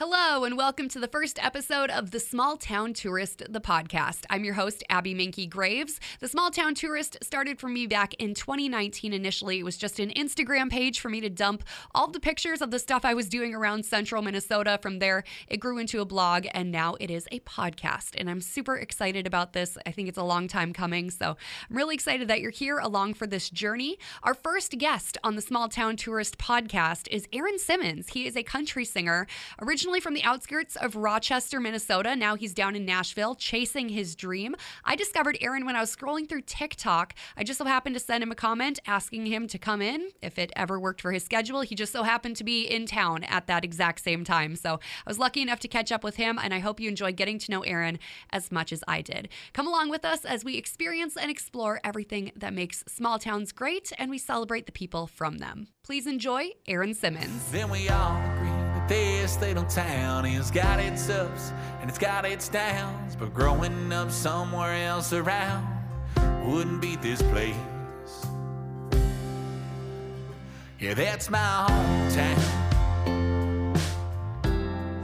Hello, and welcome to the first episode of The Small Town Tourist, the podcast. I'm your host, Abby Minky Graves. The Small Town Tourist started for me back in 2019 initially. It was just an Instagram page for me to dump all the pictures of the stuff I was doing around central Minnesota. From there, it grew into a blog, and now it is a podcast. And I'm super excited about this. I think it's a long time coming, so I'm really excited that you're here along for this journey. Our first guest on the Small Town Tourist podcast is Aaron Simmons. He is a country singer, originally originally from the outskirts of Rochester, Minnesota. Now he's down in Nashville chasing his dream. I discovered Aaron when I was scrolling through TikTok. I just so happened to send him a comment asking him to come in if it ever worked for his schedule. He just so happened to be in town at that exact same time. So I was lucky enough to catch up with him, and I hope you enjoy getting to know Aaron as much as I did. Come along with us as we experience and explore everything that makes small towns great and we celebrate the people from them. Please enjoy Aaron Simmons. Then we all agree that this little town has got its ups and it's got its downs. But growing up somewhere else around wouldn't beat this place. Yeah, that's my hometown.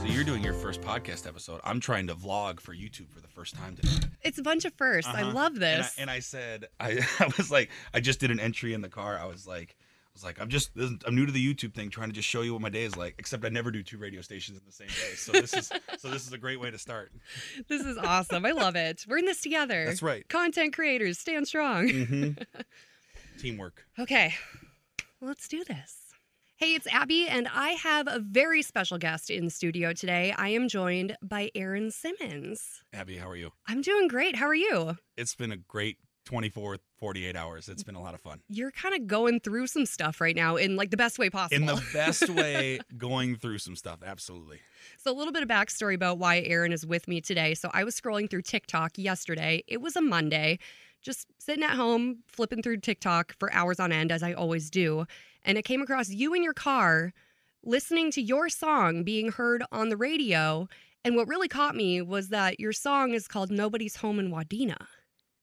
So you're doing your first podcast episode. I'm trying to vlog for YouTube for the first time today. It's a bunch of 1st I Uh-huh. love And I, this. and I said, I, I was like, I just did an entry in the car. I was like, I was like, I'm just, I'm new to the YouTube thing, trying to just show you what my day is like. Except I never do two radio stations in the same day. So this is, so this is a great way to start. this is awesome. I love it. We're in this together. That's right. Content creators, stand strong. Mm-hmm. Teamwork. Okay, let's do this. Hey, it's Abby, and I have a very special guest in the studio today. I am joined by Aaron Simmons. Abby, how are you? I'm doing great. How are you? It's been a great 24, 48 hours. It's been a lot of fun. You're kind of going through some stuff right now in like the best way possible. In the best way, going through some stuff. Absolutely. So, a little bit of backstory about why Aaron is with me today. So, I was scrolling through TikTok yesterday. It was a Monday, just sitting at home, flipping through TikTok for hours on end, as I always do. And it came across you in your car listening to your song being heard on the radio. And what really caught me was that your song is called Nobody's Home in Wadena.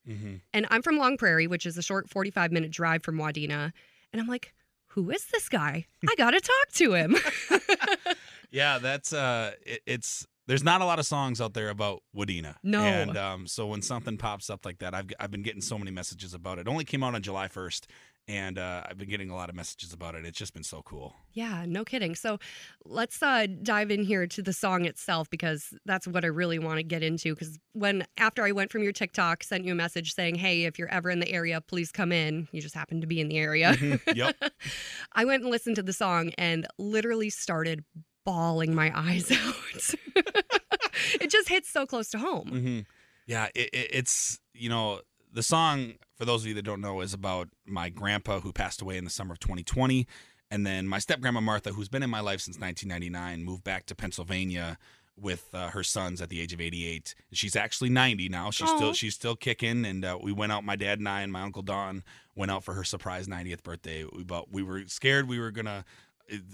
Mm-hmm. And I'm from Long Prairie, which is a short 45 minute drive from Wadena. And I'm like, who is this guy? I got to talk to him. Yeah, that's uh, it, it's there's not a lot of songs out there about Wadena. No. and um, so when something pops up like that, I've I've been getting so many messages about it. It only came out on July 1st, and uh, I've been getting a lot of messages about it. It's just been so cool. Yeah, no kidding. So let's uh, dive in here to the song itself because that's what I really want to get into. Because when after I went from your TikTok, sent you a message saying, "Hey, if you're ever in the area, please come in." You just happened to be in the area. yep. I went and listened to the song and literally started bawling my eyes out. it just hits so close to home. hmm Yeah, it, it, it's you know the song for those of you that don't know is about my grandpa who passed away in the summer of 2020, and then my step grandma Martha, who's been in my life since 1999, moved back to Pennsylvania with uh, her sons at the age of 88. She's actually 90 now. She's Aw. still she's still kicking, and uh, we went out. My dad and I and my uncle Don went out for her surprise 90th birthday. We bought, we were scared we were gonna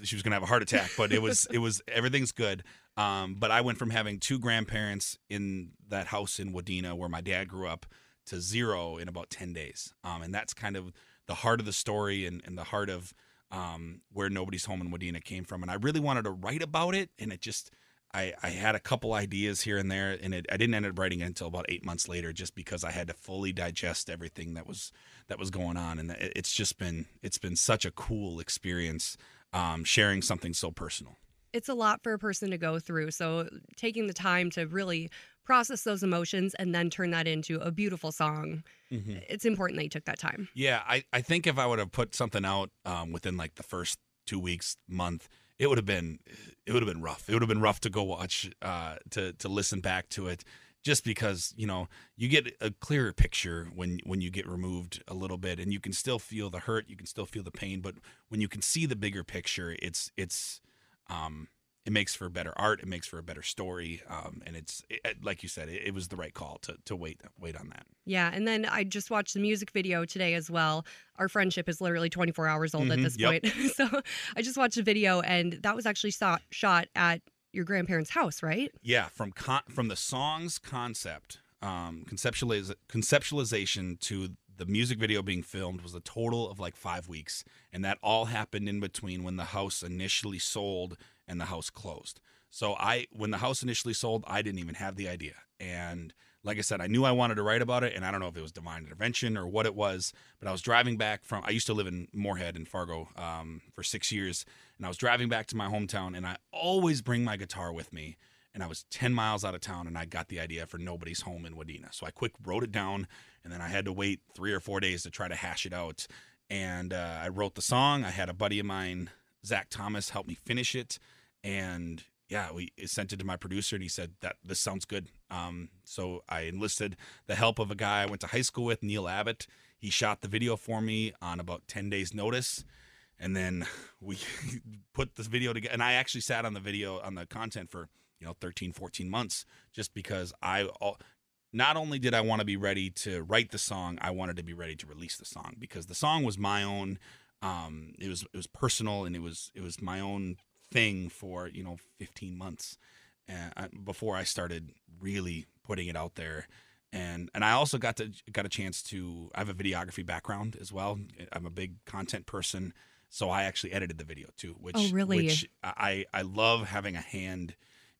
she was gonna have a heart attack, but it was it was everything's good. Um, but I went from having two grandparents in that house in Wadena where my dad grew up to zero in about 10 days. Um, and that's kind of the heart of the story and, and the heart of um, where Nobody's Home in Wadena came from. And I really wanted to write about it. And it just, I, I had a couple ideas here and there. And it, I didn't end up writing it until about eight months later just because I had to fully digest everything that was that was going on. And it's just been, it's been such a cool experience um, sharing something so personal. It's a lot for a person to go through. So taking the time to really process those emotions and then turn that into a beautiful song. It's important that you took that time. Yeah, I, I think if I would have put something out um, within like the first two weeks, month, it would have been it would have been rough. It would have been rough to go watch, uh, to to listen back to it, just because you know you get a clearer picture when when you get removed a little bit, and you can still feel the hurt, you can still feel the pain, but when you can see the bigger picture, it's it's um, it makes for better art, it makes for a better story, um, and it's it, like you said, it, it was the right call to to wait wait on that. Yeah. And then I just watched the music video today as well. Our friendship is literally 24 hours old at Mhm, this yep. point. so I just watched the video and that was actually shot, shot at your grandparents' house, right? Yeah, from con- from the song's concept, um, conceptualiz- conceptualization to the music video being filmed was a total of like five weeks, and that all happened in between when the house initially sold and the house closed. So I, when the house initially sold, I didn't even have the idea. And like I said, I knew I wanted to write about it, and I don't know if it was divine intervention or what it was, but I was driving back from. I used to live in Moorhead in Fargo um, for six years, and I was driving back to my hometown, and I always bring my guitar with me. And I was 10 miles out of town, and I got the idea for Nobody's Home in Wadena. So I quick wrote it down, and then I had to wait three or four days to try to hash it out. And uh, I wrote the song. I had a buddy of mine, Zach Thomas, help me finish it. And yeah, we sent it to my producer, and he said that this sounds good. Um, so I enlisted the help of a guy I went to high school with, Neil Abbott. He shot the video for me on about ten days' notice, and then we put this video together. And I actually sat on the video on the content for you know 13, 14 months, just because I. Not only did I want to be ready to write the song, I wanted to be ready to release the song because the song was my own. Um, it was it was personal and it was it was my own thing for you know 15 months uh, before I started really putting it out there. And and I also got to got a chance to I have a videography background as well. I'm a big content person, so I actually edited the video too. Which oh really? Which I I love having a hand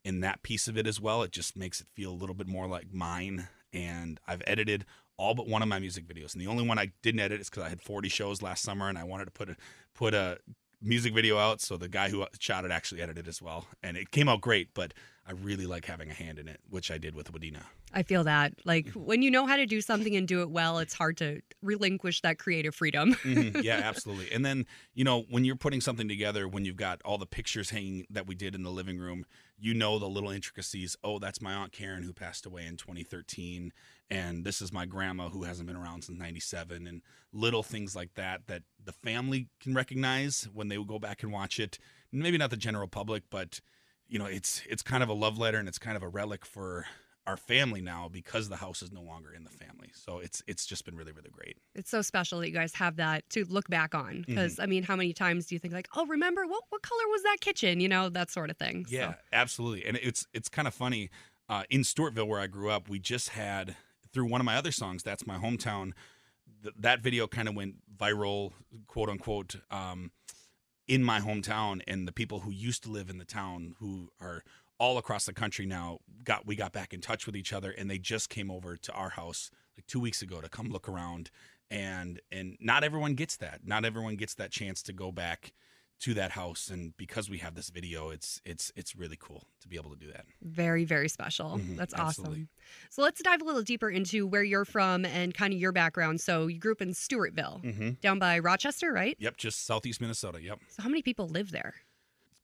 in that piece of it as well. It just makes it feel a little bit more like mine. And I've edited all but one of my music videos, and the only one I didn't edit is because I had 40 shows last summer, and I wanted to put a put a music video out, so the guy who shot it actually edited as well, and it came out great. But I really like having a hand in it, which I did with Wadena. I feel that like when you know how to do something and do it well, it's hard to relinquish that creative freedom. mm-hmm. Yeah, absolutely. And then you know when you're putting something together, when you've got all the pictures hanging that we did in the living room, you know the little intricacies. Oh, that's my aunt Karen who passed away in 2013, and this is my grandma who hasn't been around since 97, and little things like that that the family can recognize when they go back and watch it. Maybe not the general public, but you know, it's it's kind of a love letter and it's kind of a relic for our family now because the house is no longer in the family. So it's it's just been really really great. It's so special that you guys have that to look back on because mm-hmm. I mean, how many times do you think like, "Oh, remember what what color was that kitchen?" you know, that sort of thing. Yeah, so. absolutely. And it's it's kind of funny uh, in Stewartville where I grew up, we just had through one of my other songs, that's my hometown, th- that video kind of went viral, quote unquote. Um, in my hometown and the people who used to live in the town who are all across the country now got we got back in touch with each other and they just came over to our house like 2 weeks ago to come look around and and not everyone gets that not everyone gets that chance to go back to that house and because we have this video it's it's it's really cool to be able to do that. Very very special. Mm-hmm, that's absolutely. awesome. So let's dive a little deeper into where you're from and kind of your background. So you grew up in stewartville mm-hmm. down by rochester right? Yep just southeast minnesota yep. So how many people live there?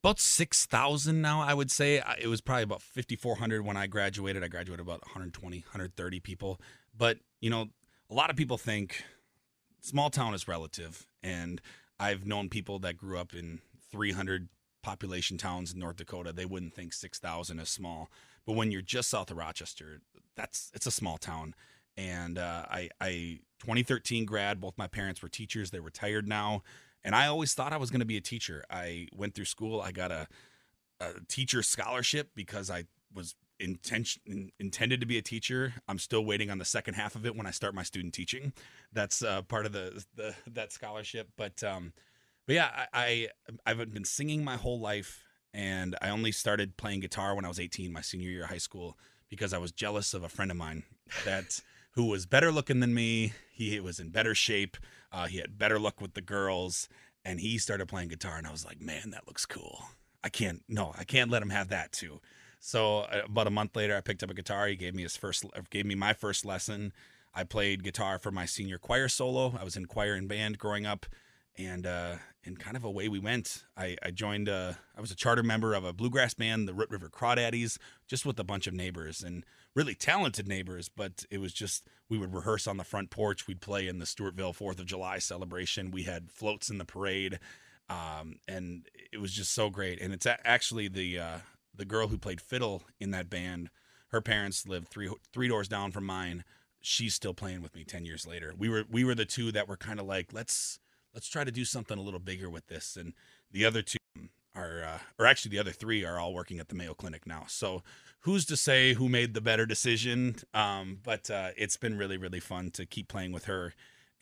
About 6000 now i would say. It was probably about 5400 when i graduated. I graduated about 120 130 people. But you know a lot of people think small town is relative and I've known people that grew up in 300 population towns in North Dakota. They wouldn't think 6,000 is small, but when you're just south of Rochester, that's it's a small town. And uh, I, I 2013 grad. Both my parents were teachers. They're retired now, and I always thought I was going to be a teacher. I went through school. I got a, a teacher scholarship because I was intention intended to be a teacher. I'm still waiting on the second half of it when I start my student teaching. That's uh, part of the, the that scholarship. But um, but yeah, I, I I've been singing my whole life, and I only started playing guitar when I was 18, my senior year of high school, because I was jealous of a friend of mine that who was better looking than me. He was in better shape. Uh, he had better luck with the girls, and he started playing guitar, and I was like, man, that looks cool. I can't no, I can't let him have that too. So uh, about a month later, I picked up a guitar. He gave me his first, gave me my first lesson. I played guitar for my senior choir solo. I was in choir and band growing up, and uh, and kind of away we went. I, I joined. Uh, I was a charter member of a bluegrass band, the Root River Crawdaddies, just with a bunch of neighbors and really talented neighbors. But it was just we would rehearse on the front porch. We'd play in the Stewartville Fourth of July celebration. We had floats in the parade, um, and it was just so great. And it's actually the uh, the girl who played fiddle in that band, her parents lived three three doors down from mine. She's still playing with me 10 years later. We were we were the two that were kind of like, let's let's try to do something a little bigger with this. And the other two are uh, or actually the other three are all working at the Mayo Clinic now. So who's to say who made the better decision? Um, but uh, it's been really really fun to keep playing with her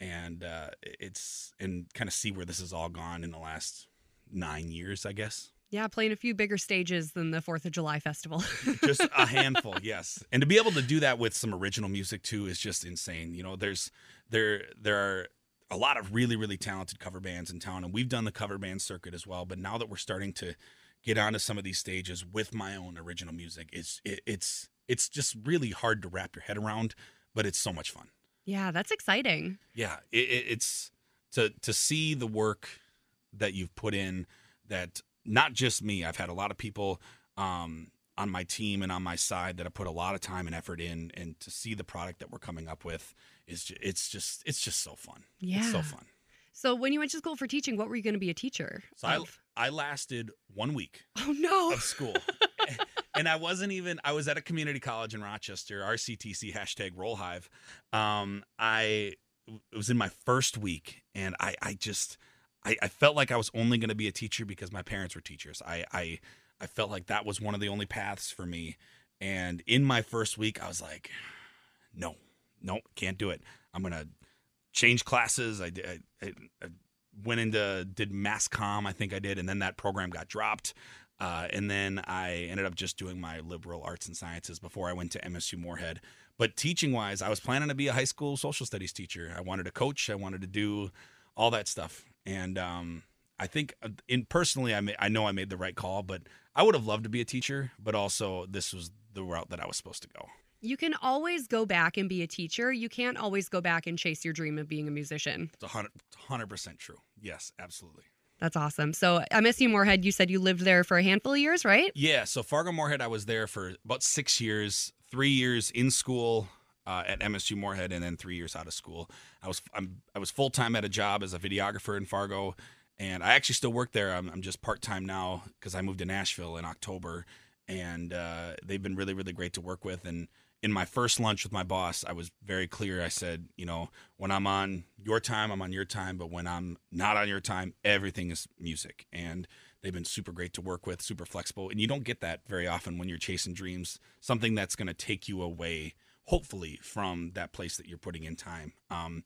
and uh, it's and kind of see where this has all gone in the last nine years, I guess. Yeah, playing a few bigger stages than the 4th of July festival. just a handful, yes. And to be able to do that with some original music too is just insane. You know, there's there there are a lot of really really talented cover bands in town and we've done the cover band circuit as well, but now that we're starting to get onto some of these stages with my own original music, it's it, it's it's just really hard to wrap your head around, but it's so much fun. yeah, that's exciting. Yeah, it, it, it's to to see the work that you've put in. That not just me. I've had a lot of people um, on my team and on my side that have put a lot of time and effort in, and to see the product that we're coming up with is ju- it's just it's just so fun. it's so fun. So when you went to school for teaching, what were you going to be a teacher? So I? I lasted one week oh no. of school. and I wasn't even I was at a community college in Rochester, RCTC hashtag roll hive. Um I it was in my first week and I I just I, I felt like I was only gonna be a teacher because my parents were teachers. I I I felt like that was one of the only paths for me. And in my first week I was like, no, no, can't do it. I'm gonna change classes. I I, I, went into did mass comm, I think I did, and then that program got dropped. Uh, and then I ended up just doing my liberal arts and sciences before I went to MSU Moorhead. But teaching wise, I was planning to be a high school social studies teacher. I wanted to coach. I wanted to do all that stuff. And um, I think, uh, in personally, I ma- I know I made the right call. But I would have loved to be a teacher. But also, this was the route that I was supposed to go. You can always go back and be a teacher. You can't always go back and chase your dream of being a musician. It's a hundred percent true. Yes, absolutely. That's awesome. So MSU Moorhead, you said you lived there for a handful of years, right? Yeah, so Fargo Moorhead, I was there for about six years, three years in school uh, at MSU Moorhead, and then three years out of school. I was I'm, I was full time at a job as a videographer in Fargo, and I actually still work there. I'm, I'm just part time now because I moved to Nashville in October, and uh, they've been really really great to work with. And in my first lunch with my boss, I was very clear. I said, you know, when I'm on your time, I'm on your time, but when I'm not on your time, everything is music. And they've been super great to work with, super flexible. And you don't get that very often when you're chasing dreams, something that's going to take you away, hopefully, from that place that you're putting in time. Um,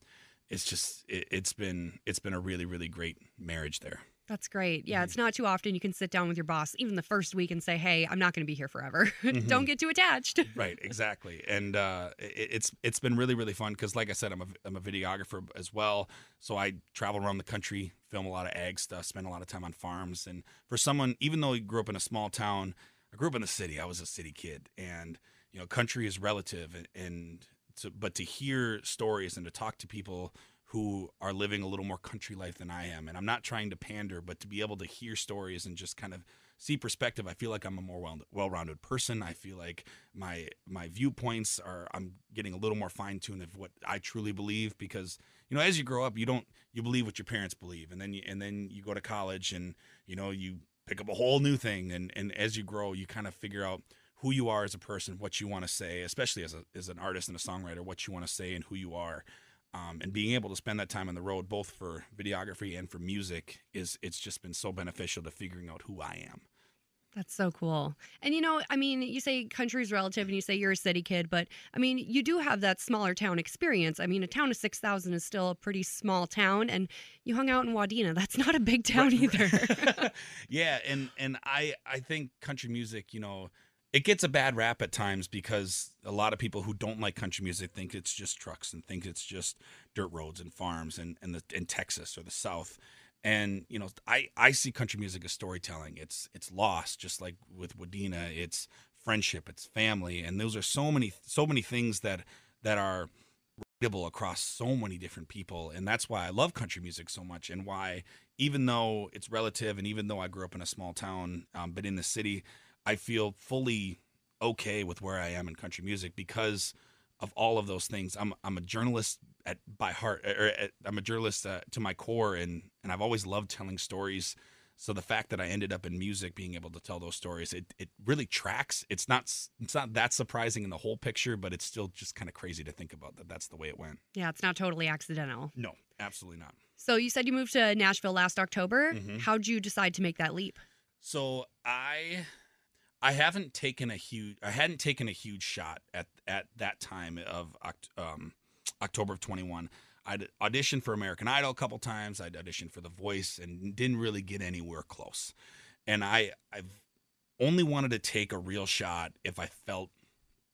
it's just it, it's been it's been a really really great marriage there. That's great. Yeah, Mhm. it's not too often you can sit down with your boss, even the first week, and say, "Hey, I'm not going to be here forever. Mhm. Don't get too attached." right exactly and uh, it, it's it's been really really fun because like i said I'm a, I'm a videographer as well so i travel around the country film a lot of ag stuff spend a lot of time on farms and for someone even though you grew up in a small town i grew up in the city i was a city kid and you know country is relative and, and to, but to hear stories and to talk to people who are living a little more country life than i am and i'm not trying to pander but to be able to hear stories and just kind of see perspective i feel like i'm a more well- well-rounded person. I feel like my my viewpoints are i'm getting a little more fine-tuned of what i truly believe because you know as you grow up you don't you believe what your parents believe and then you and then you go to college and you know you pick up a whole new thing and and as you grow you kind of figure out who you are as a person what you want to say especially as a as an artist and a songwriter what you want to say and who you are um, and being able to spend that time on the road both for videography and for music is it's just been so beneficial to figuring out who i am That's so cool. And you know, I mean, you say country's relative and you say you're a city kid, but I mean, you do have that smaller town experience. I mean, a town of 6,000 is still a pretty small town and you hung out in Wadena. That's not a big town Right, either. yeah, and and I I think country music, you know, it gets a bad rap at times because a lot of people who don't like country music think it's just trucks and think it's just dirt roads and farms and and the in Texas or the South. And you know, I I see country music as storytelling. It's it's lost, just like with Wadena. It's friendship. It's family, and those are so many so many things that that are relatable across so many different people and that's why i love country music so much and why even though it's relative and even though i grew up in a small town um, but in the city i feel fully okay with where i am in country music because of all of those things i'm, I'm a journalist at by heart or at, i'm a journalist uh, to my core and and i've always loved telling stories so the fact that I ended up in music, being able to tell those stories, it, it really tracks. It's not it's not that surprising in the whole picture, but it's still just kind of crazy to think about that. That's the way it went. yeah, it's not totally accidental. No, absolutely not. So you said you moved to Nashville last October. Mhm. How'd you decide to make that leap? So I I haven't taken a huge I hadn't taken a huge shot at at that time of um, October of 21. I'd auditioned for American Idol a couple times. I'd auditioned for The Voice and didn't really get anywhere close. and I I've only wanted to take a real shot if I felt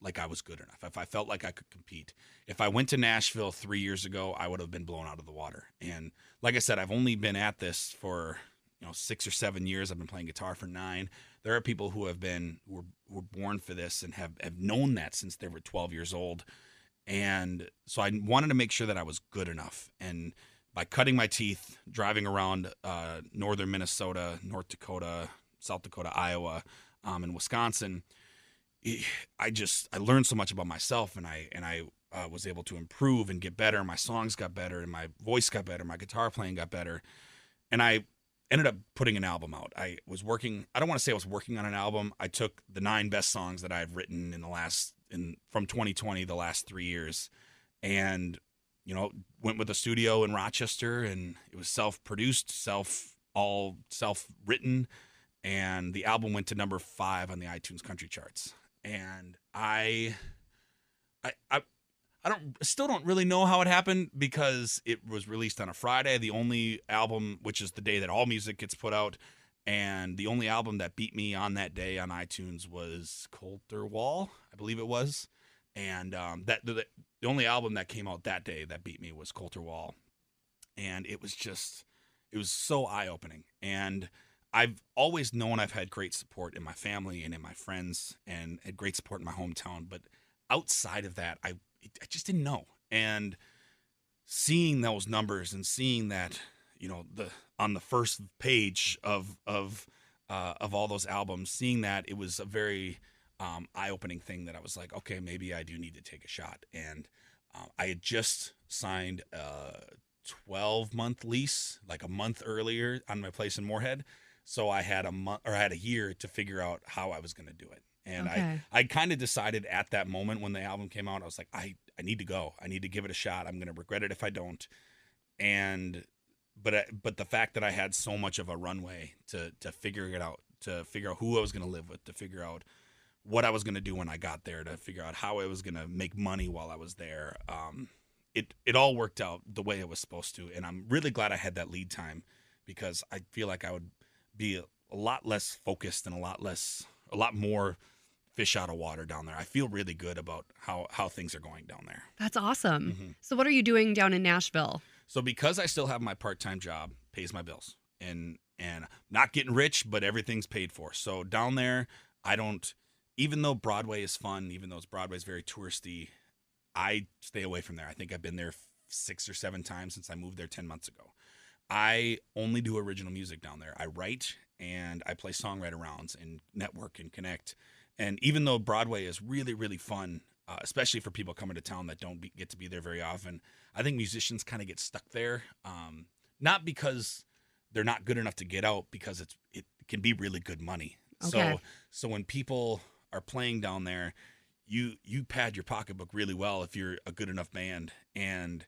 like I was good enough. If I felt like I could compete. If I went to Nashville 3 years ago, I would have been blown out of the water. And like I said, I've only been at this for, you know, 6 or 7 years. I've been playing guitar for 9. There are people who have been who were, were born for this and have have known that since they were 12 years old. And so I wanted to make sure that I was good enough and by cutting my teeth, driving around uh, northern Minnesota, North Dakota, South Dakota, Iowa, um, and Wisconsin, I just I learned so much about myself, and I and I uh, was able to improve and get better. My songs got better, and my voice got better. My guitar playing got better, and I ended up putting an album out. I was working. I don't want to say I was working on an album. I took the nine best songs that I've written in the last in from 2020, the last three years, and you know went with a studio in Rochester, and it was self produced, self all self written, and the album went to number five on the iTunes country charts and I, I, I, I don't still don't really know how it happened because it was released on a Friday. The only album, which is the day that all music gets put out, and the only album that beat me on that day on iTunes was Colter Wall, I believe it was, and um, that the, the only album that came out that day that beat me was Colter Wall, and it was just it was so eye opening and I've always known I've had great support in my family and in my friends and had great support in my hometown. But outside of that, I, I just didn't know. And seeing those numbers and seeing that, you know, the on the first page of of uh, of all those albums, seeing that it was a very um, eye-opening thing that I was like, okay, maybe I do need to take a shot. And uh, I had just signed a 12-month lease, like a month earlier, on my place in Moorhead. So I had a month or I had a year to figure out how I was going to do it. And Okay. I, I kind of decided at that moment when the album came out, I was like, I, I need to go. I need to give it a shot. I'm going to regret it if I don't. And, but, I, but the fact that I had so much of a runway to, to figure it out, to figure out who I was going to live with, to figure out what I was going to do when I got there, to figure out how I was going to make money while I was there. Um, it, it all worked out the way it was supposed to. And I'm really glad I had that lead time because I feel like I would be a, a lot less focused and a lot less, a lot more fish out of water down there. I feel really good about how how things are going down there. That's awesome. Mhm. So, what are you doing down in Nashville? So because I still have my part-time job, pays my bills. And and not getting rich, but everything's paid for. So down there, I don't even though Broadway is fun, even though Broadway's very touristy, I stay away from there. I think I've been there 6 or 7 times since I moved there 10 months ago. I only do original music down there. I write and I play songwriter rounds and network and connect. And even though Broadway is really, really fun, uh, especially for people coming to town that don't be, get to be there very often, I think musicians kind of get stuck there. Um, not because they're not good enough to get out, because it's it can be really good money. Okay. So so when people are playing down there, you you pad your pocketbook really well if you're a good enough band and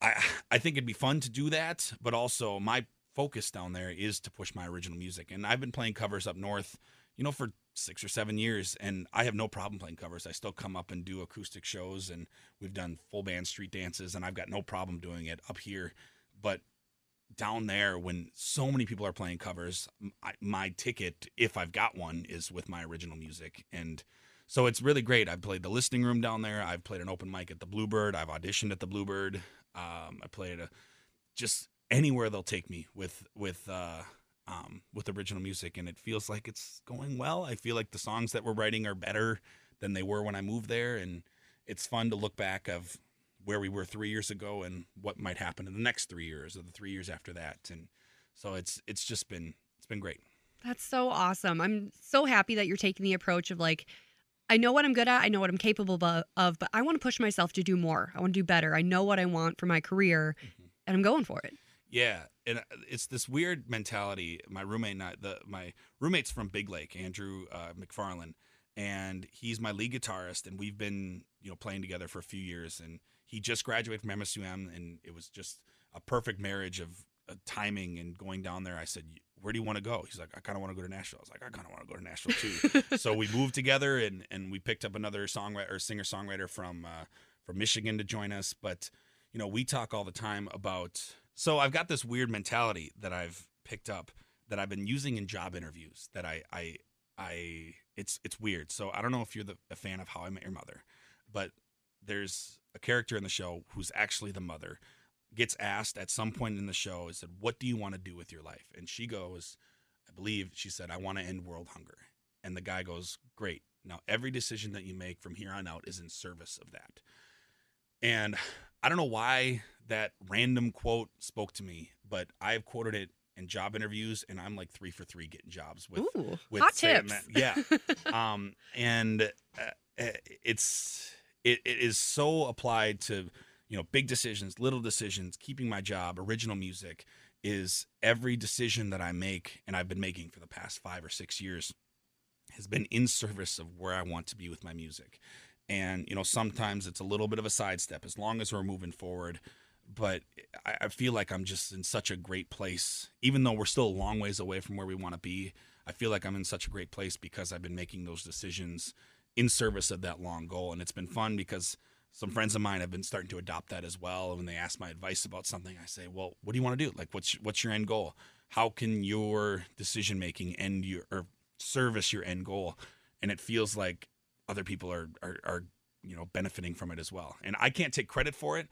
I I think it'd be fun to do that, but also my focus down there is to push my original music. And I've been playing covers up north, you know, for six or seven years, and I have no problem playing covers. I still come up and do acoustic shows, and we've done full band street dances, and I've got no problem doing it up here. But down there, when so many people are playing covers, my, my ticket, if I've got one, is with my original music, and so it's really great. I've played the listening room down there. I've played an open mic at the Bluebird. I've auditioned at the Bluebird. Um, I played a, just anywhere they'll take me with with uh, um, with original music, and it feels like it's going well. I feel like the songs that we're writing are better than they were when I moved there, and it's fun to look back of where we were three years ago and what might happen in the next three years or the three years after that. And so it's it's just been it's been great. That's so awesome. I'm so happy that you're taking the approach of like, I know what I'm good at, I know what I'm capable of, but I want to push myself to do more. I want to do better. I know what I want for my career, and I'm going for it. Yeah, and uh, it's this weird mentality. My roommate, and I, the my roommate's from Big Lake, Andrew uh, McFarland, and he's my lead guitarist, and we've been you know playing together for a few years. And he just graduated from MSUM, and it was just a perfect marriage of uh, timing and going down there. I said, "Where do you want to go?" He's like, "I kind of want to go to Nashville." I was like, "I kind of want to go to Nashville too." so we moved together, and and we picked up another songwriter or singer songwriter from uh, from Michigan to join us, but you know, we talk all the time about. So I've got this weird mentality that I've picked up that I've been using in job interviews that I I I it's it's weird. So I don't know if you're the, a fan of How I Met Your Mother, but there's a character in the show who's actually the mother gets asked at some point in the show is said what do you want to do with your life? And she goes i believe she said i want to end world hunger. And the guy goes great. Now every decision that you make from here on out is in service of that. And i don't know why that random quote spoke to me but i've quoted it in job interviews and i'm like three for three getting jobs with Ooh, with hot tips. that. Yeah. um, and uh, uh, it's it, it is so applied to you know big decisions, little decisions, keeping my job, original music is every decision that I make and I've been making for the past five or six years has been in service of where I want to be with my music. And you know sometimes it's a little bit of a sidestep as long as we're moving forward. But I, I feel like I'm just in such a great place, even though we're still a long ways away from where we want to be. I feel like I'm in such a great place because I've been making those decisions in service of that long goal. And it's been fun because some friends of mine have been starting to adopt that as well. When they ask my advice about something, I say, "Well, what do you want to do? Like, what's what's your end goal? How can your decision making end your or service your end goal?" And it feels like other people are are, are you know benefiting from it as well. And I can't take credit for it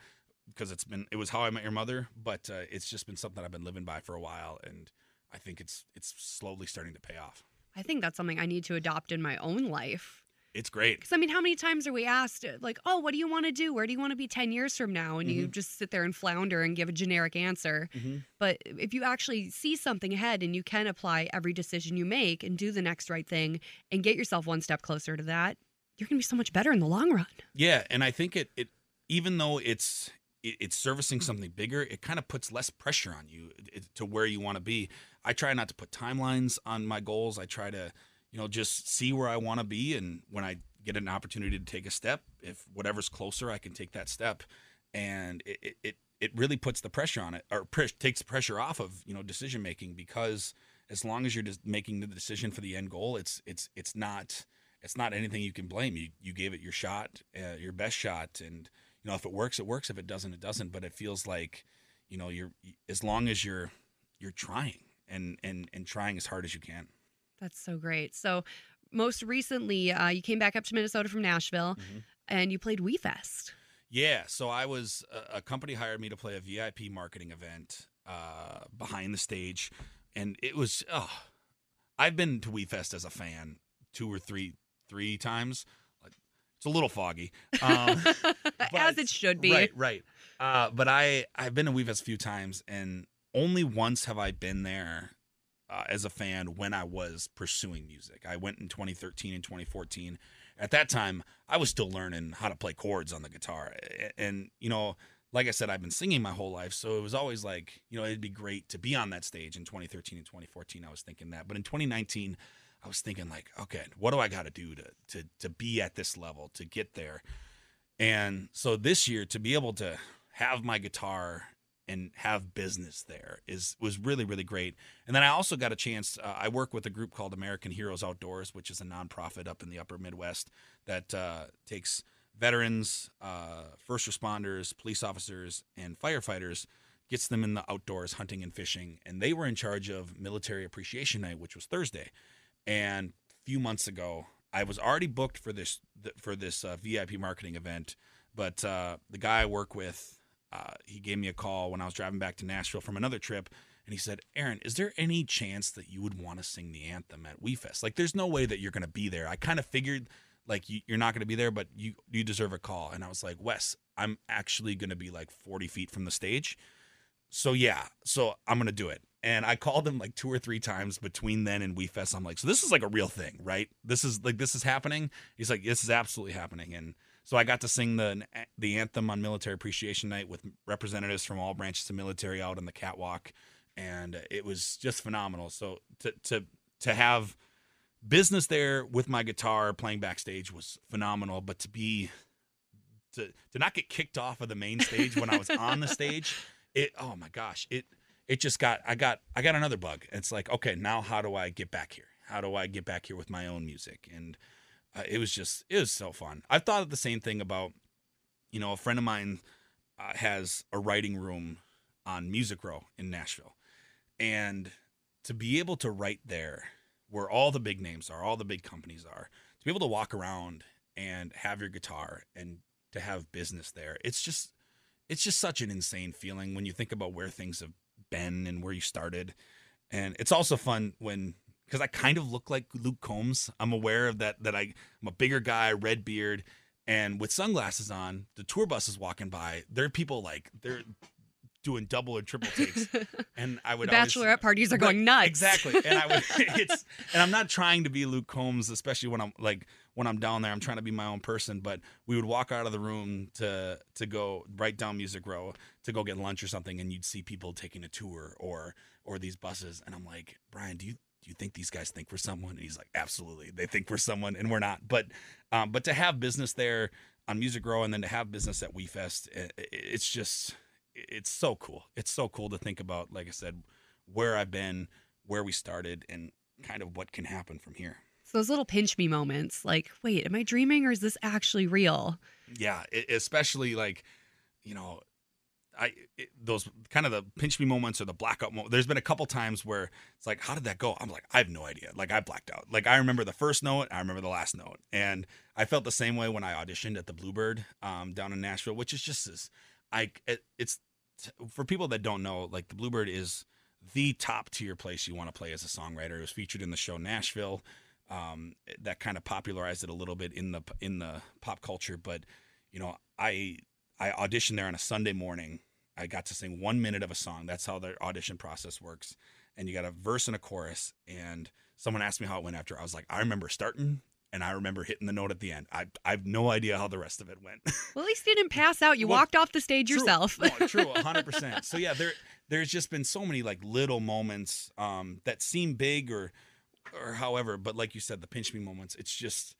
because it's been it was how I met your mother, but uh, it's just been something I've been living by for a while, and I think it's it's slowly starting to pay off. I think that's something I need to adopt in my own life. It's great. Because I mean, how many times are we asked, like, "Oh, what do you want to do? Where do you want to be ten years from now?" And you just sit there and flounder and give a generic answer. Mhm. But if you actually see something ahead and you can apply every decision you make and do the next right thing and get yourself one step closer to that, you're going to be so much better in the long run. Yeah, and I think it it even though it's it, it's servicing something bigger, it kind of puts less pressure on you to where you want to be. I try not to put timelines on my goals. I try to, you know, just see where I want to be, and when I get an opportunity to take a step, if whatever's closer, I can take that step, and it it it, really puts the pressure on it, or pre- takes the pressure off of you know decision making because as long as you're just making the decision for the end goal, it's it's it's not it's not anything you can blame. You you gave it your shot, uh, your best shot, and you know if it works, it works. If it doesn't, it doesn't. But it feels like you know you're as long as you're you're trying and and and trying as hard as you can. That's so great. So, most recently, uh, you came back up to Minnesota from Nashville Mhm. and you played WeFest. Yeah, so I was a, a company hired me to play a VIP marketing event uh, behind the stage, and it was oh, I've been to WeFest as a fan two or three three times. It's a little foggy, um, As it should be. Right, right. Uh, but I I've been to WeFest a few times, and only once have I been there uh, as a fan when I was pursuing music. I went in 2013 and 2014. At that time, I was still learning how to play chords on the guitar, and you know. Like I said, I've been singing my whole life, so it was always like, you know, it'd be great to be on that stage in 2013 and 2014. I was thinking that, but in 2019, I was thinking like, okay, what do I got to do to to to be at this level to get there? And so this year to be able to have my guitar and have business there is was really really great. And then I also got a chance. Uh, I work with a group called American Heroes Outdoors, which is a nonprofit up in the Upper Midwest that uh, takes veterans, uh, first responders, police officers, and firefighters, gets them in the outdoors hunting and fishing. And they were in charge of Military Appreciation Night, which was Thursday. And a few months ago, I was already booked for this for this uh, VIP marketing event, but uh, the guy I work with, uh, he gave me a call when I was driving back to Nashville from another trip, and he said, "Aaron, is there any chance that you would want to sing the anthem at WeFest? Like, there's no way that you're going to be there. I kind of figured." Like you, you're not going to be there, but you you deserve a call. And I was like, Wes, I'm actually going to be like 40 feet from the stage, so yeah, so I'm gonna do it. And I called them like two or three times between then and WeFest. I'm like, so this is like a real thing, right? This is like this is happening. He's like, this is absolutely happening. And so I got to sing the the anthem on Military Appreciation Night with representatives from all branches of military out on the catwalk, and it was just phenomenal. So to to to have business there with my guitar playing backstage was phenomenal. But to be to to not get kicked off of the main stage when I was on the stage, it oh my gosh, it it just got I got I got another bug. It's like okay, now how do I get back here? How do I get back here with my own music? And uh, it was just it was so fun. I've thought of the same thing about you know a friend of mine uh, has a writing room on Music Row in Nashville, and to be able to write there where all the big names are, all the big companies are, to be able to walk around and have your guitar and to have business there. It's just it's just such an insane feeling when you think about where things have been and where you started. And it's also fun when because I kind of look like Luke Combs. I'm aware of that that I, I'm a bigger guy, red beard, and with sunglasses on, the tour bus is walking by. There are people like they're doing double and triple takes, and I would the always- bachelorette parties are Right, going nuts. Exactly. And I would it's and I'm not trying to be Luke Combs, especially when I'm like when I'm down there. I'm trying to be my own person. But we would walk out of the room to to go right down Music Row to go get lunch or something, and you'd see people taking a tour or or these buses, and I'm like, Brian, do you do you think these guys think we're someone? And he's like, absolutely, they think we're someone, and we're not. But um, but to have business there on Music Row, and then to have business at WeFest, i- i- it's just it's so cool. It's so cool to think about. Like I said, where I've been, where we started, and kind of what can happen from here. So those little pinch me moments like, wait, am I dreaming or is this actually real? Yeah, e- especially like, you know, I it, those kind of the pinch me moments or the blackout moment. There's been a couple times where it's like, how did that go? I'm like, I have no idea. Like I blacked out. Like I remember the first note, I remember the last note, and I felt the same way when I auditioned at the Bluebird um, down in Nashville, which is just as I it, it's for people that don't know, like the Bluebird is the top tier place you want to play as a songwriter. It was featured in the show Nashville. Um, that kind of popularized it a little bit in the in the pop culture, but you know, I I auditioned there on a Sunday morning. I got to sing one minute of a song. That's how the audition process works. And you got a verse and a chorus. And someone asked me how it went after. I was like, I remember starting and I remember hitting the note at the end. I I have no idea how the rest of it went. Well, at least you didn't pass out. You Well, walked off the stage True. yourself. No, true, hundred percent. So yeah, there there's just been so many like little moments um, that seem big or or however, but like you said, the pinch me moments. It's just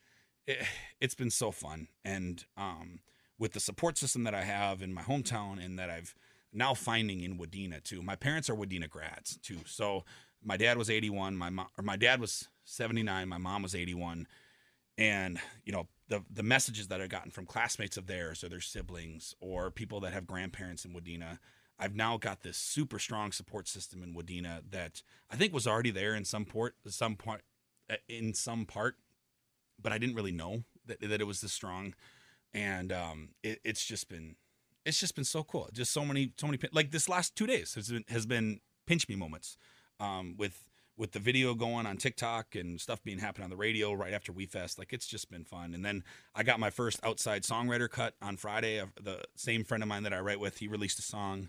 it, it's been so fun, and um, with the support system that I have in my hometown and that I've now finding in Wadena too. My parents are Wadena grads too, so my dad was 81, my mom or my dad was 79, my mom was 81 and you know the the messages that I've gotten from classmates of theirs or their siblings or people that have grandparents in Wadena, I've now got this super strong support system in Wadena that I think was already there in some port some part uh, in some part, but I didn't really know that that it was this strong, and um, it, it's just been it's just been so cool. Just so many so many like this last two days has been has been pinch me moments um, with with the video going on TikTok and stuff being happening on the radio right after WeFest. Like it's just been fun. And then I got my first outside songwriter cut on Friday. The same friend of mine that I write with, he released a song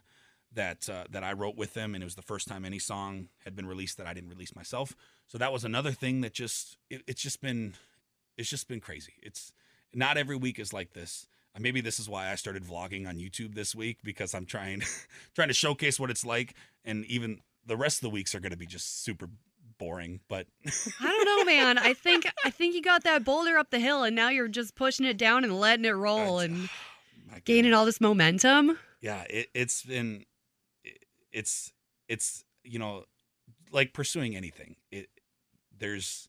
that uh, that I wrote with him, and it was the first time any song had been released that I didn't release myself. So that was another thing that just it, it's just been it's just been crazy. It's not every week is like this. Uh, Maybe this is why I started vlogging on YouTube this week because I'm trying trying to showcase what it's like, and even the rest of the weeks are going to be just super boring. But I don't know, man. I think I think you got that boulder up the hill, and now you're just pushing it down and letting it roll That's- and my gaining all this momentum. yeah, it, it's been it- it's it's you know like pursuing anything. It there's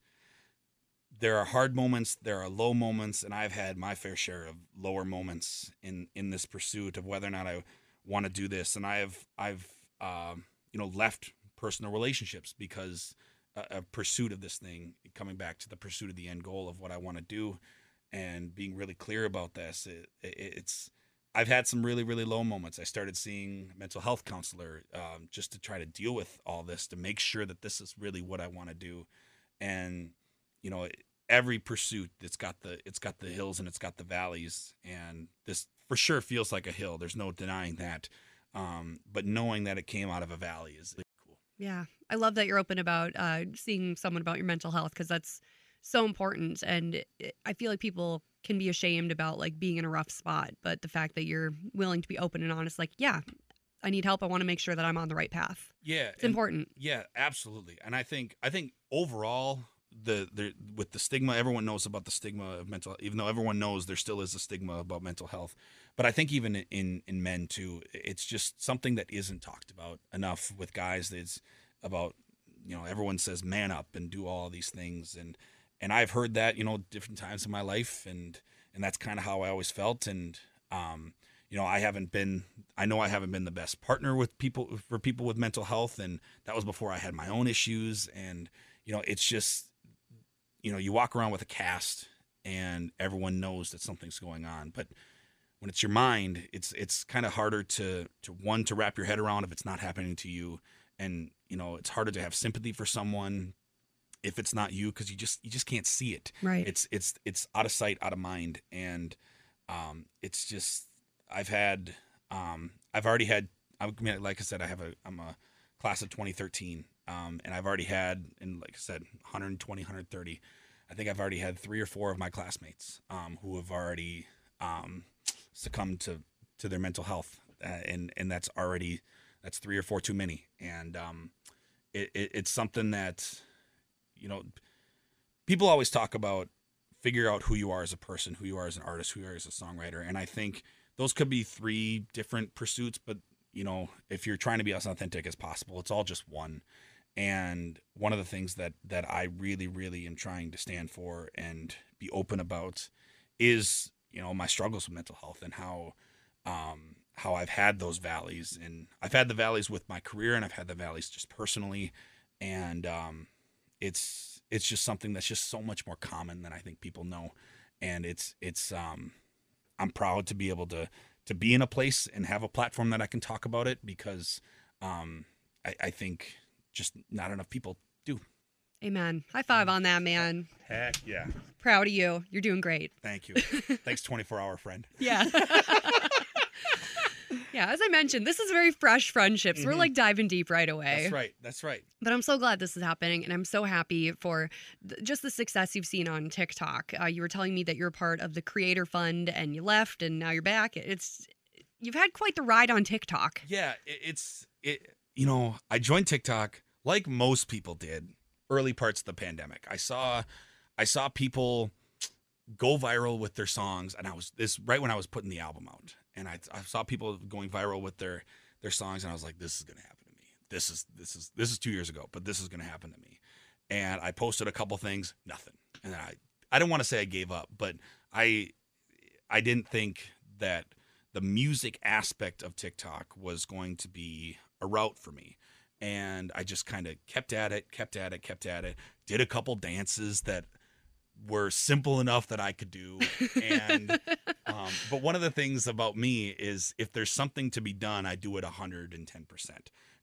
there are hard moments, there are low moments, and I've had my fair share of lower moments in in this pursuit of whether or not I want to do this. And I have I've um, you know left personal relationships because a, a pursuit of this thing, coming back to the pursuit of the end goal of what I want to do, and being really clear about this. It, it, it's I've had some really, really low moments. I started seeing mental health counselor um, just to try to deal with all this, to make sure that this is really what I want to do. And you know, every pursuit, it's got the it's got the hills and it's got the valleys, and this for sure feels like a hill. There's no denying that. Um, but knowing that it came out of a valley is cool. Yeah, I love that you're open about uh, seeing someone about your mental health because that's so important. And I feel like people can be ashamed about like being in a rough spot, but the fact that you're willing to be open and honest, like, yeah, I need help. I want to make sure that I'm on the right path. Yeah, It's important. Yeah, absolutely. And I think I think overall the the with the stigma everyone knows about the stigma of mental even though everyone knows there still is a stigma about mental health. But I think even in in men too it's just something that isn't talked about enough with guys it's about you know everyone says man up and do all these things and and I've heard that you know different times in my life and and that's kind of how I always felt and um you know, I haven't been I know I haven't been the best partner with people for people with mental health and that was before I had my own issues and you know, it's just you know, you walk around with a cast and everyone knows that something's going on, but when it's your mind, it's it's kind of harder to to one to wrap your head around if it's not happening to you. And you know, it's harder to have sympathy for someone if it's not you because you just you just can't see it. Right. it's it's it's out of sight out of mind. And um it's just i've had um i've already had i mean like i said i have a i'm a class of 2013 um and i've already had and like i said 120 130 i think i've already had three or four of my classmates um who have already um succumbed to to their mental health uh, and and that's already that's three or four too many and um it, it it's something that you know people always talk about figure out who you are as a person, who you are as an artist, who you are as a songwriter, and I think those could be three different pursuits. But you know, if you're trying to be as authentic as possible, it's all just one. And one of the things that that I really, really am trying to stand for and be open about is you know my struggles with mental health and how um, how I've had those valleys, and I've had the valleys with my career, and I've had the valleys just personally, and um, it's it's just something that's just so much more common than I think people know, and it's it's um, I'm proud to be able to to be in a place and have a platform that I can talk about it because um, I, I think just not enough people do. Amen. High five on that, man. Heck yeah! Proud of you. You're doing great. Thank you. Thanks, 24 hour friend. Yeah. yeah, as I mentioned, this is very fresh friendships. We're Mhm. like diving deep right away. That's right. That's right. But I'm so glad this is happening, and I'm so happy for th- just the success you've seen on TikTok. Uh, you were telling me that you're part of the Creator Fund, and you left, and now you're back. It's you've had quite the ride on TikTok. Yeah, it, it's it. You know, I joined TikTok like most people did early parts of the pandemic. I saw, I saw people go viral with their songs, and I was this right when I was putting the album out, and I, I saw people going viral with their their songs, and I was like, this is gonna happen to me. This is this is this is two years ago, but this is gonna happen to me. And I posted a couple things, nothing, and I I didn't want to say I gave up, but I I didn't think that the music aspect of TikTok was going to be a route for me. And I just kind of kept at it, kept at it, kept at it. Did a couple dances that were simple enough that I could do. And um, but one of the things about me is if there's something to be done, I do it 110%.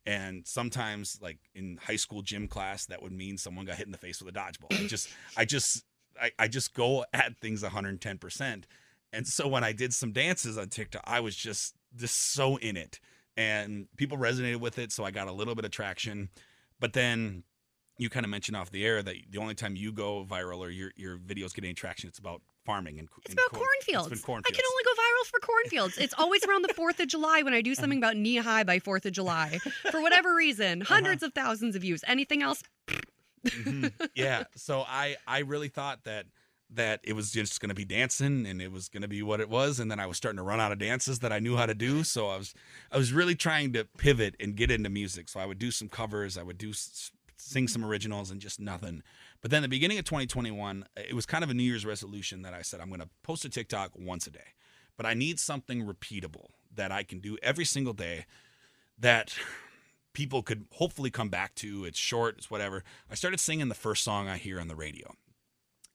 And sometimes like in high school gym class, that would mean someone got hit in the face with a dodgeball. I just I just I, I just go at things 110%. And so when I did some dances on TikTok, I was just just so in it, and people resonated with it. So I got a little bit of traction. But then you kind of mentioned off the air that the only time you go viral or your your videos get any traction, it's about farming and It's and about corn- cornfields. It's been I can only go viral for cornfields. It's always around the 4th of July when I do something about knee high by 4th of July. For whatever reason, 100s of thousands of views. Anything else? Mhm. Yeah. So I I really thought that that it was just going to be dancing and it was going to be what it was and then I was starting to run out of dances that I knew how to do so I was I was really trying to pivot and get into music so I would do some covers I would do sing mm-hmm. some originals and just nothing but then the beginning of 2021 it was kind of a new year's resolution that I said I'm going to post a TikTok once a day but I need something repeatable that I can do every single day that people could hopefully come back to. It's short, it's whatever. I started singing the first song I hear on the radio.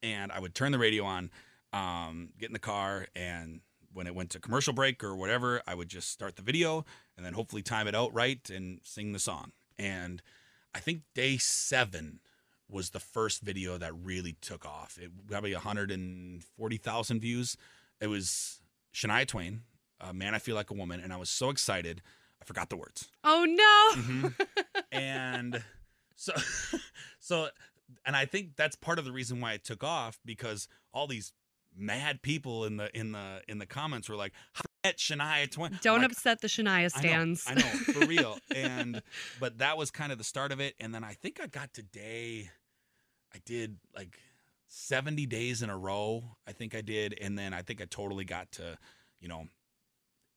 And I would turn the radio on, um, get in the car, and when it went to commercial break or whatever, I would just start the video and then hopefully time it out right and sing the song. And I think day seven was the first video that really took off. It probably 140,000 views. It was Shania Twain, uh, "Man I Feel Like a Woman," and I was so excited, I forgot the words Oh no. Mhm. and so so and i think that's part of the reason why it took off because all these mad people in the in the in the comments were like "Forget shania twain Don't like, upset the Shania stands. I know, I know, for real. And but that was kind of the start of it. And then I think I got to day, I did like 70 days in a row. I think I did. And then I think I totally got to, you know,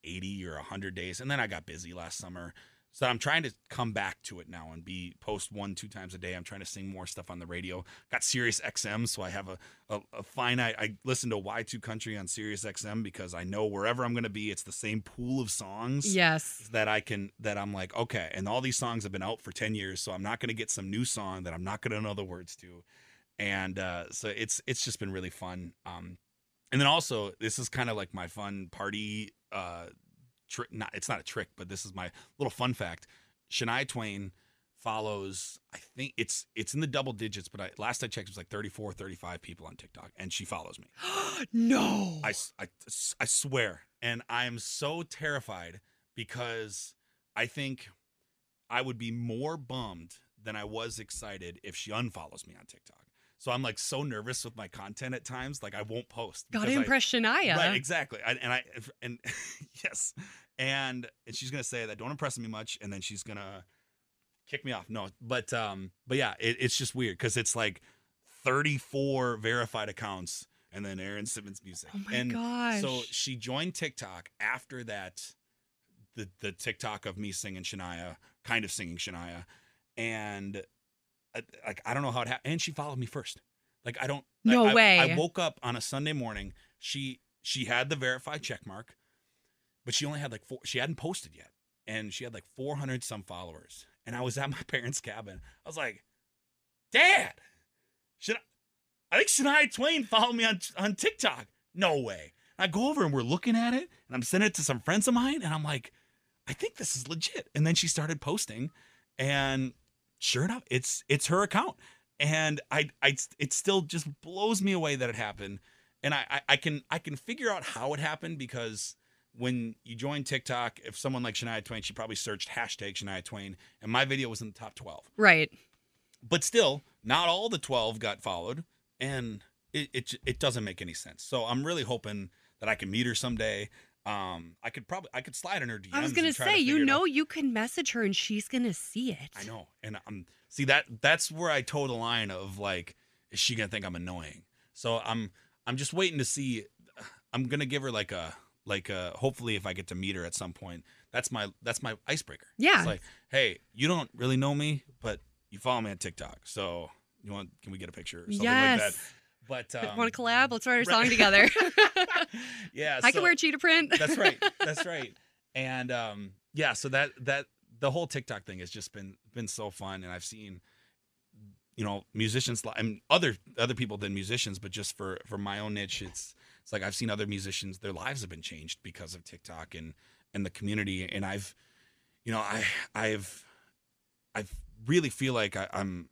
80 or 100 days. And then I got busy last summer. So I'm trying to come back to it now and be post one, two times a day. I'm trying to sing more stuff on the radio. Got Sirius XM, so I have a, a, a finite. I listen to Y2 Country on Sirius XM because I know wherever I'm going to be, it's the same pool of songs Yes. that I can that I'm like, okay, and all these songs have been out for 10 years, so I'm not going to get some new song that I'm not going to know the words to. And uh, so it's it's just been really fun. Um, and then also this is kind of like my fun party uh trick not it's not a trick, but this is my little fun fact. Shania Twain follows I think it's it's in the double digits, but I, last I checked it was like 34 35 people on TikTok and she follows me. no. I I swear. And I'm so terrified because I think I would be more bummed than I was excited if she unfollows me on TikTok. So I'm like so nervous with my content at times, like I won't post. Gotta I- impress Shania. Right, exactly. I, and I and yes, and and she's gonna say that don't impress me much, and then she's gonna kick me off. No, but um, but yeah, it, it's just weird because it's like 34 verified accounts, and then Aaron Simmons music. Oh my and gosh. So she joined TikTok after that, the the TikTok of me singing Shania, kind of singing Shania, and Uh, like I don't know how it happened, and she followed me first. Like I don't. I- No I- way. I woke up on a Sunday morning. She she had the verified check mark, but she only had like four. She hadn't posted yet, and she had like four hundred some followers. And I was at my parents' cabin. I was like, Dad, should I? I think Shania Twain followed me on on TikTok. No way. I go over and we're looking at it, and I'm sending it to some friends of mine, and I'm like, I think this is legit. And then she started posting, and sure enough, it's it's her account. And I I it still just blows me away that it happened. And I, I, I can I can figure out how it happened because when you join TikTok, if someone like Shania Twain, she probably searched hashtag Shania Twain, and my video was in the top twelve right. but still, not all the 12 got followed, and it, it it doesn't make any sense. So I'm really hoping that I can meet her someday. Um, I could probably I could slide in her DMs. I was gonna try to say, you know, you can message her and she's gonna see it. I know, and I'm see that that's where I toe the line of like, is she gonna think I'm annoying? So I'm I'm just waiting to see. I'm gonna give her like a like a hopefully if I get to meet her at some point. That's my that's my icebreaker. Yeah. It's like, hey, you don't really know me, but you follow me on TikTok, so you want? Can we get a picture or something yes. like that? But um, Want to collab? Let's write a song together. yeah, I so- can wear cheetah print. that's right. That's right. And um, yeah, so that that the whole TikTok thing has just been been so fun, and I've seen, you know, musicians li- and other other people than musicians, but just for for my own niche, it's it's like I've seen other musicians, their lives have been changed because of TikTok and and the community, and I've, you know, I I've I really feel like I, I'm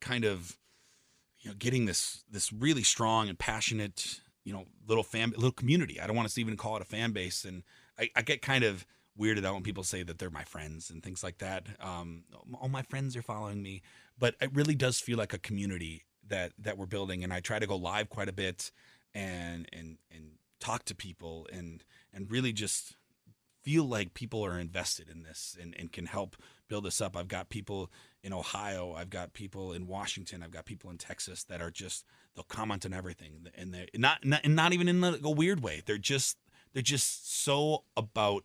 kind of you know getting this this really strong and passionate you know little fan little community. I don't want to even call it a fan base and i, I get kind of weirded out when people say that they're my friends and things like that. Um all my friends are following me. But it really does feel like a community that that we're building and i try to go live quite a bit and and and talk to people and and really just feel like people are invested in this and, and can help build this up. I've got people in Ohio, I've got people in Washington, I've got people in Texas that are just they'll comment on everything and they're not not, not even in a, a weird way. They're just they're just so about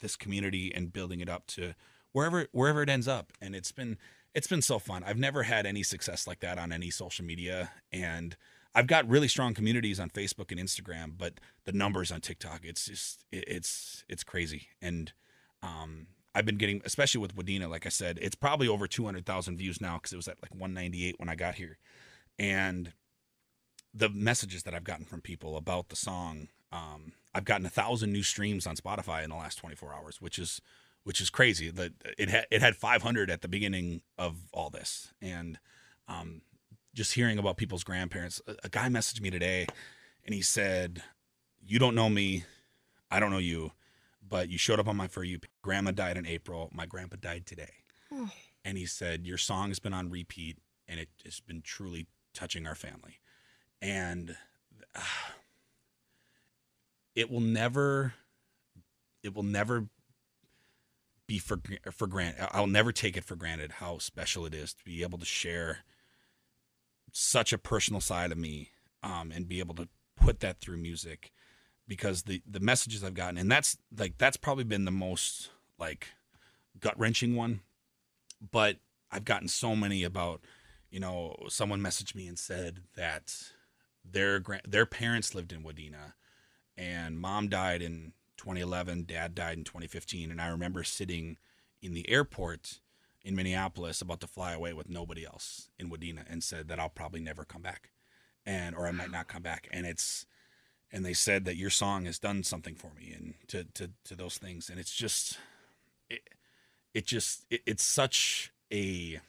this community and building it up to wherever wherever it ends up. And it's been it's been so fun. I've never had any success like that on any social media and I've got really strong communities on Facebook and Instagram, but the numbers on TikTok, it's just it, it's it's crazy. And um, I've been getting, especially with Wadena, like I said, it's probably over two hundred thousand views now because it was at like one ninety eight when I got here, and the messages that I've gotten from people about the song, um, I've gotten a thousand new streams on Spotify in the last twenty four hours, which is which is crazy. That it had it had five hundred at the beginning of all this, and um, just hearing about people's grandparents. A, a guy messaged me today and he said, You don't know me. I don't know you, but you showed up on my For You. Grandma died in April. My grandpa died today. Oh. And he said, Your song has been on repeat and it has been truly touching our family. And uh, it will never, it will never be for for granted. I'll never take it for granted how special it is to be able to share such a personal side of me um, and be able to put that through music because the the messages I've gotten and that's like that's probably been the most like gut wrenching one, but I've gotten so many about, you know, someone messaged me and said that their grand, their parents lived in Wadena, and mom died in 2011, dad died in 2015, and I remember sitting in the airport in Minneapolis about to fly away with nobody else in Wadena and said that I'll probably never come back and or I might not come back. And it's and they said that your song has done something for me and to to to those things and it's just it, it just it, it's such a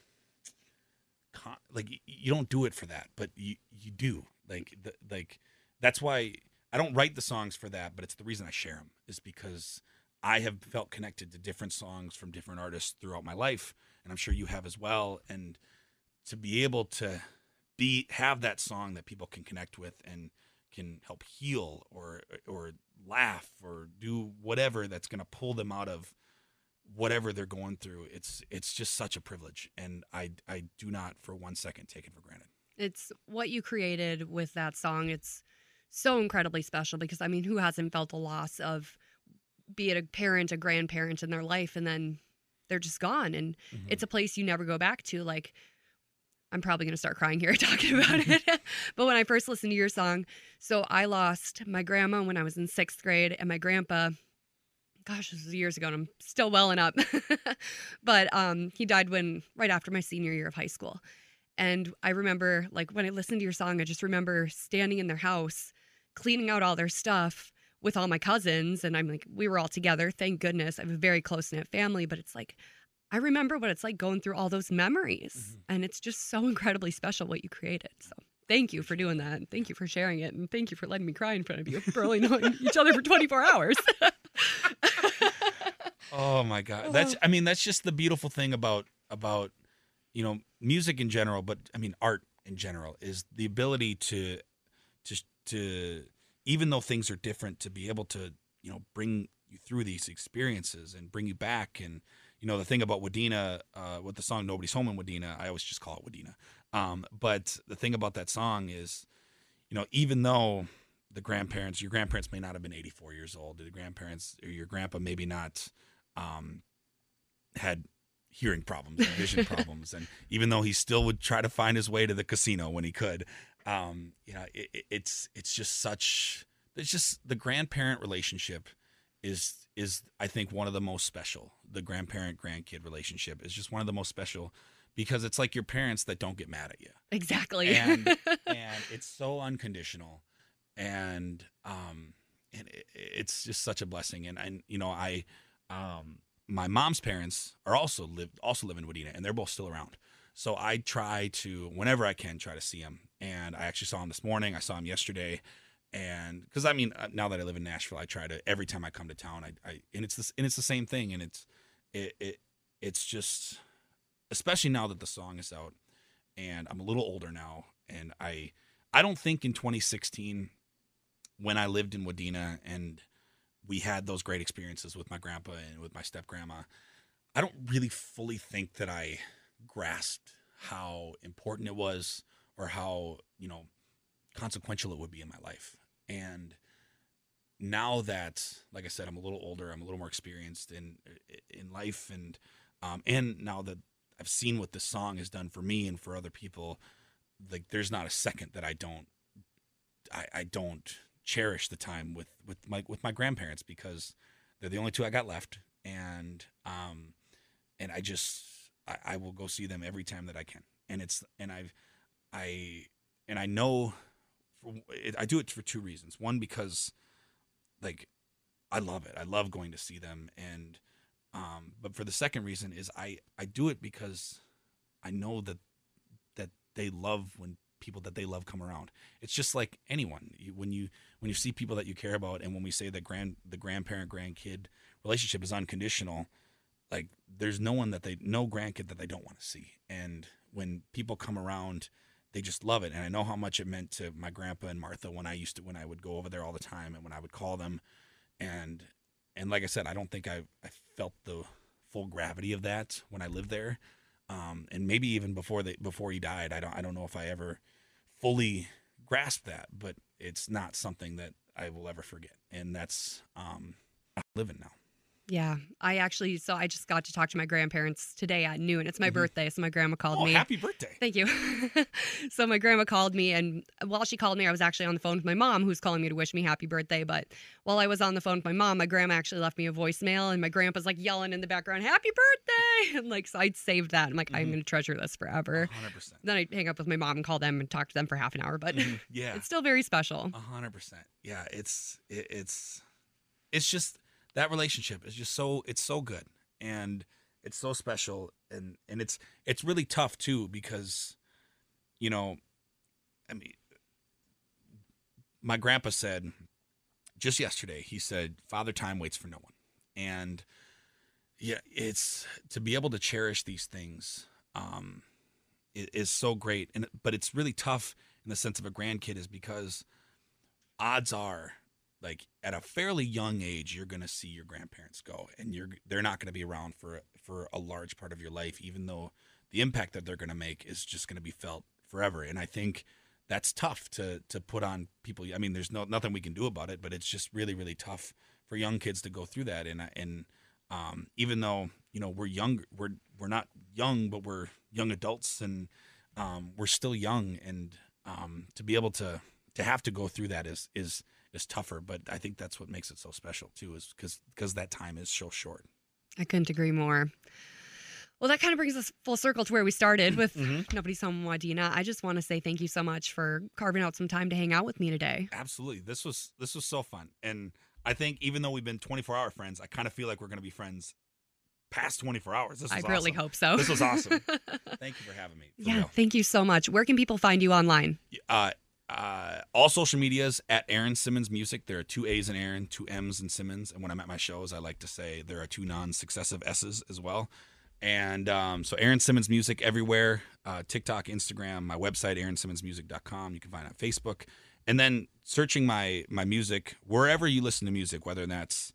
like you don't do it for that but you you do like the, like that's why I don't write the songs for that but it's the reason I share them is because I have felt connected to different songs from different artists throughout my life, and I'm sure you have as well. And to be able to be have that song that people can connect with and can help heal or or laugh or do whatever that's going to pull them out of whatever they're going through it's it's just such a privilege and i i do not for one second take it for granted it's what you created with that song it's so incredibly special because i mean who hasn't felt the loss of be it a parent, a grandparent in their life, and then they're just gone. And mm-hmm. it's a place you never go back to. Like, I'm probably going to start crying here talking about it. but when I first listened to your song, so I lost my grandma when I was in sixth grade, and my grandpa, gosh, this was years ago, and I'm still welling up. but um, he died when right after my senior year of high school. And I remember, like, when I listened to your song, I just remember standing in their house, cleaning out all their stuff with all my cousins and I'm like we were all together thank goodness I have a very close knit family but it's like I remember what it's like going through all those memories mm-hmm. and it's just so incredibly special what you created so thank you for doing that and thank you for sharing it and thank you for letting me cry in front of you for only knowing each other for 24 hours oh my god that's I mean that's just the beautiful thing about about you know music in general but I mean art in general is the ability to to to even though things are different, to be able to you know bring you through these experiences and bring you back. And you know the thing about Wadena, uh, with the song "Nobody's Home in Wadena," I always just call it Wadena. Um, but the thing about that song is, you know, even though the grandparents, your grandparents may not have been 84 years old, the grandparents or your grandpa maybe not um, had hearing problems and vision problems, and even though he still would try to find his way to the casino when he could, um, you know, it, it's it's just such. It's just the grandparent relationship is is I think one of the most special. The grandparent grandkid relationship is just one of the most special because it's like your parents that don't get mad at you. Exactly. And and it's so unconditional, and um, and it, it's just such a blessing. And and you know I, um, my mom's parents are also live also live in Wadena, and they're both still around. So I try to, whenever I can, try to see him. And I actually saw him this morning. I saw him yesterday. And because I mean, uh, now that I live in Nashville, I try to every time I come to town, I, I and it's this and it's the same thing. And it's it, it it's just, especially now that the song is out, and I'm a little older now, and I I don't think in 2016 when I lived in Wadena and we had those great experiences with my grandpa and with my step grandma, I don't really fully think that I grasped how important it was or how, you know, consequential it would be in my life. And now that, like I said, I'm a little older, I'm a little more experienced in in life, and um, and now that I've seen what this song has done for me and for other people, like there's not a second that I don't, I, I don't cherish the time with with my with my grandparents because they're the only two I got left, and um, and I just I, I will go see them every time that I can, and it's and I've I and I know it, I do it for two reasons. One because like I love it. I love going to see them, and um, but for the second reason is I I do it because I know that that they love when people that they love come around. It's just like anyone. You, when you when you see people that you care about, and when we say that grand the grandparent grandkid relationship is unconditional, like there's no one that they no grandkid that they don't want to see and when people come around they just love it and i know how much it meant to my grandpa and martha when i used to when i would go over there all the time and when i would call them and and like i said i don't think i, I felt the full gravity of that when i lived there um, and maybe even before they before he died i don't i don't know if i ever fully grasped that but it's not something that i will ever forget and that's um, living now Yeah, I actually so I just got to talk to my grandparents today at noon. It's my Mhm. birthday, so my grandma called Oh, me. happy birthday. Thank you. so my grandma called me, and while she called me, I was actually on the phone with my mom, who's calling me to wish me happy birthday. But while I was on the phone with my mom, my grandma actually left me a voicemail, and my grandpa's like yelling in the background, "Happy birthday!" And like, so I'd saved that. I'm like, I'm Mhm. gonna treasure this forever. 100%. Then I hang up with my mom and call them and talk to them for half an hour, but Mhm. Yeah. it's still very special. A hundred percent. Yeah, it's it, it's it's just that relationship is just so it's so good and it's so special and and it's it's really tough too because you know I mean my grandpa said just yesterday he said father time waits for no one. And yeah it's to be able to cherish these things um i- is so great. And but it's really tough in the sense of a grandkid is because odds are like at a fairly young age you're going to see your grandparents go and you're they're not going to be around for for a large part of your life even though the impact that they're going to make is just going to be felt forever. And i think that's tough to to put on people. I mean there's no nothing we can do about it but it's just really really tough for young kids to go through that. And and um, even though you know we're young we're we're not young but we're young adults and um, we're still young. And um, to be able to to have to go through that is is is tougher but i think that's what makes it so special too is because because that time is so short I couldn't agree more. Well, that kind of brings us full circle to where we started with Mhm. Nobody's Home Wadena. I just want to say thank you so much for carving out some time to hang out with me today. absolutely this was this was so fun and i think even though we've been 24 hour friends i kind of feel like we're going to be friends past 24 hours this I really awesome. hope so. This was awesome. thank you for having me for yeah, real. thank you so much. Where can people find you online? uh, uh, all social medias at Aaron Simmons Music. There are two A's in Aaron, two M's in Simmons. And when I'm at my shows, I like to say there are two non-successive S's as well. And um, so Aaron Simmons Music everywhere, uh, TikTok, Instagram, my website, aaronsimmonsmusic.com. You can find it on Facebook. And then searching my my music wherever you listen to music, whether that's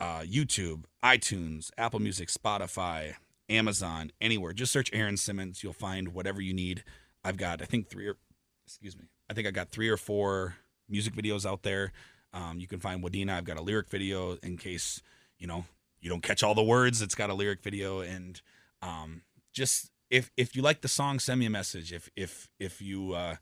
uh, YouTube, iTunes, Apple Music, Spotify, Amazon, anywhere. Just search Aaron Simmons. You'll find whatever you need. I've got, I think, three or, excuse me, I think I got three or four music videos out there. Um, you can find Wadena. I've got a lyric video in case, you know, you don't catch all the words. It's got a lyric video. And um, just, if, if you like the song, send me a message. If, if, if you uh,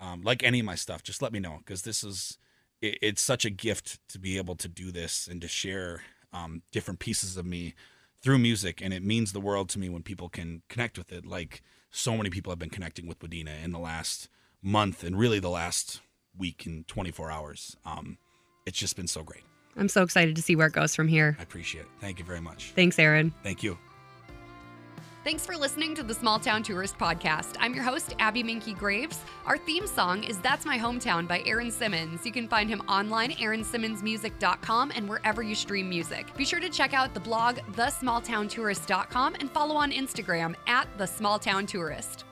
um, like any of my stuff, just let me know because this is, it, it's such a gift to be able to do this and to share um, different pieces of me through music and it means the world to me when people can connect with it like so many people have been connecting with Wadena in the last month and really the last week and 24 hours um, it's just been so great I'm so excited to see where it goes from here. i appreciate it thank you very much Thanks, Aaron. thank you Thanks for listening to the Small Town Tourist Podcast. I'm your host, Abby Minky Graves. Our theme song is That's My Hometown by Aaron Simmons. You can find him online, aaronsimmonsmusic.com, and wherever you stream music. Be sure to check out the blog, thesmalltowntourist.com, and follow on Instagram at The Small Town Tourist.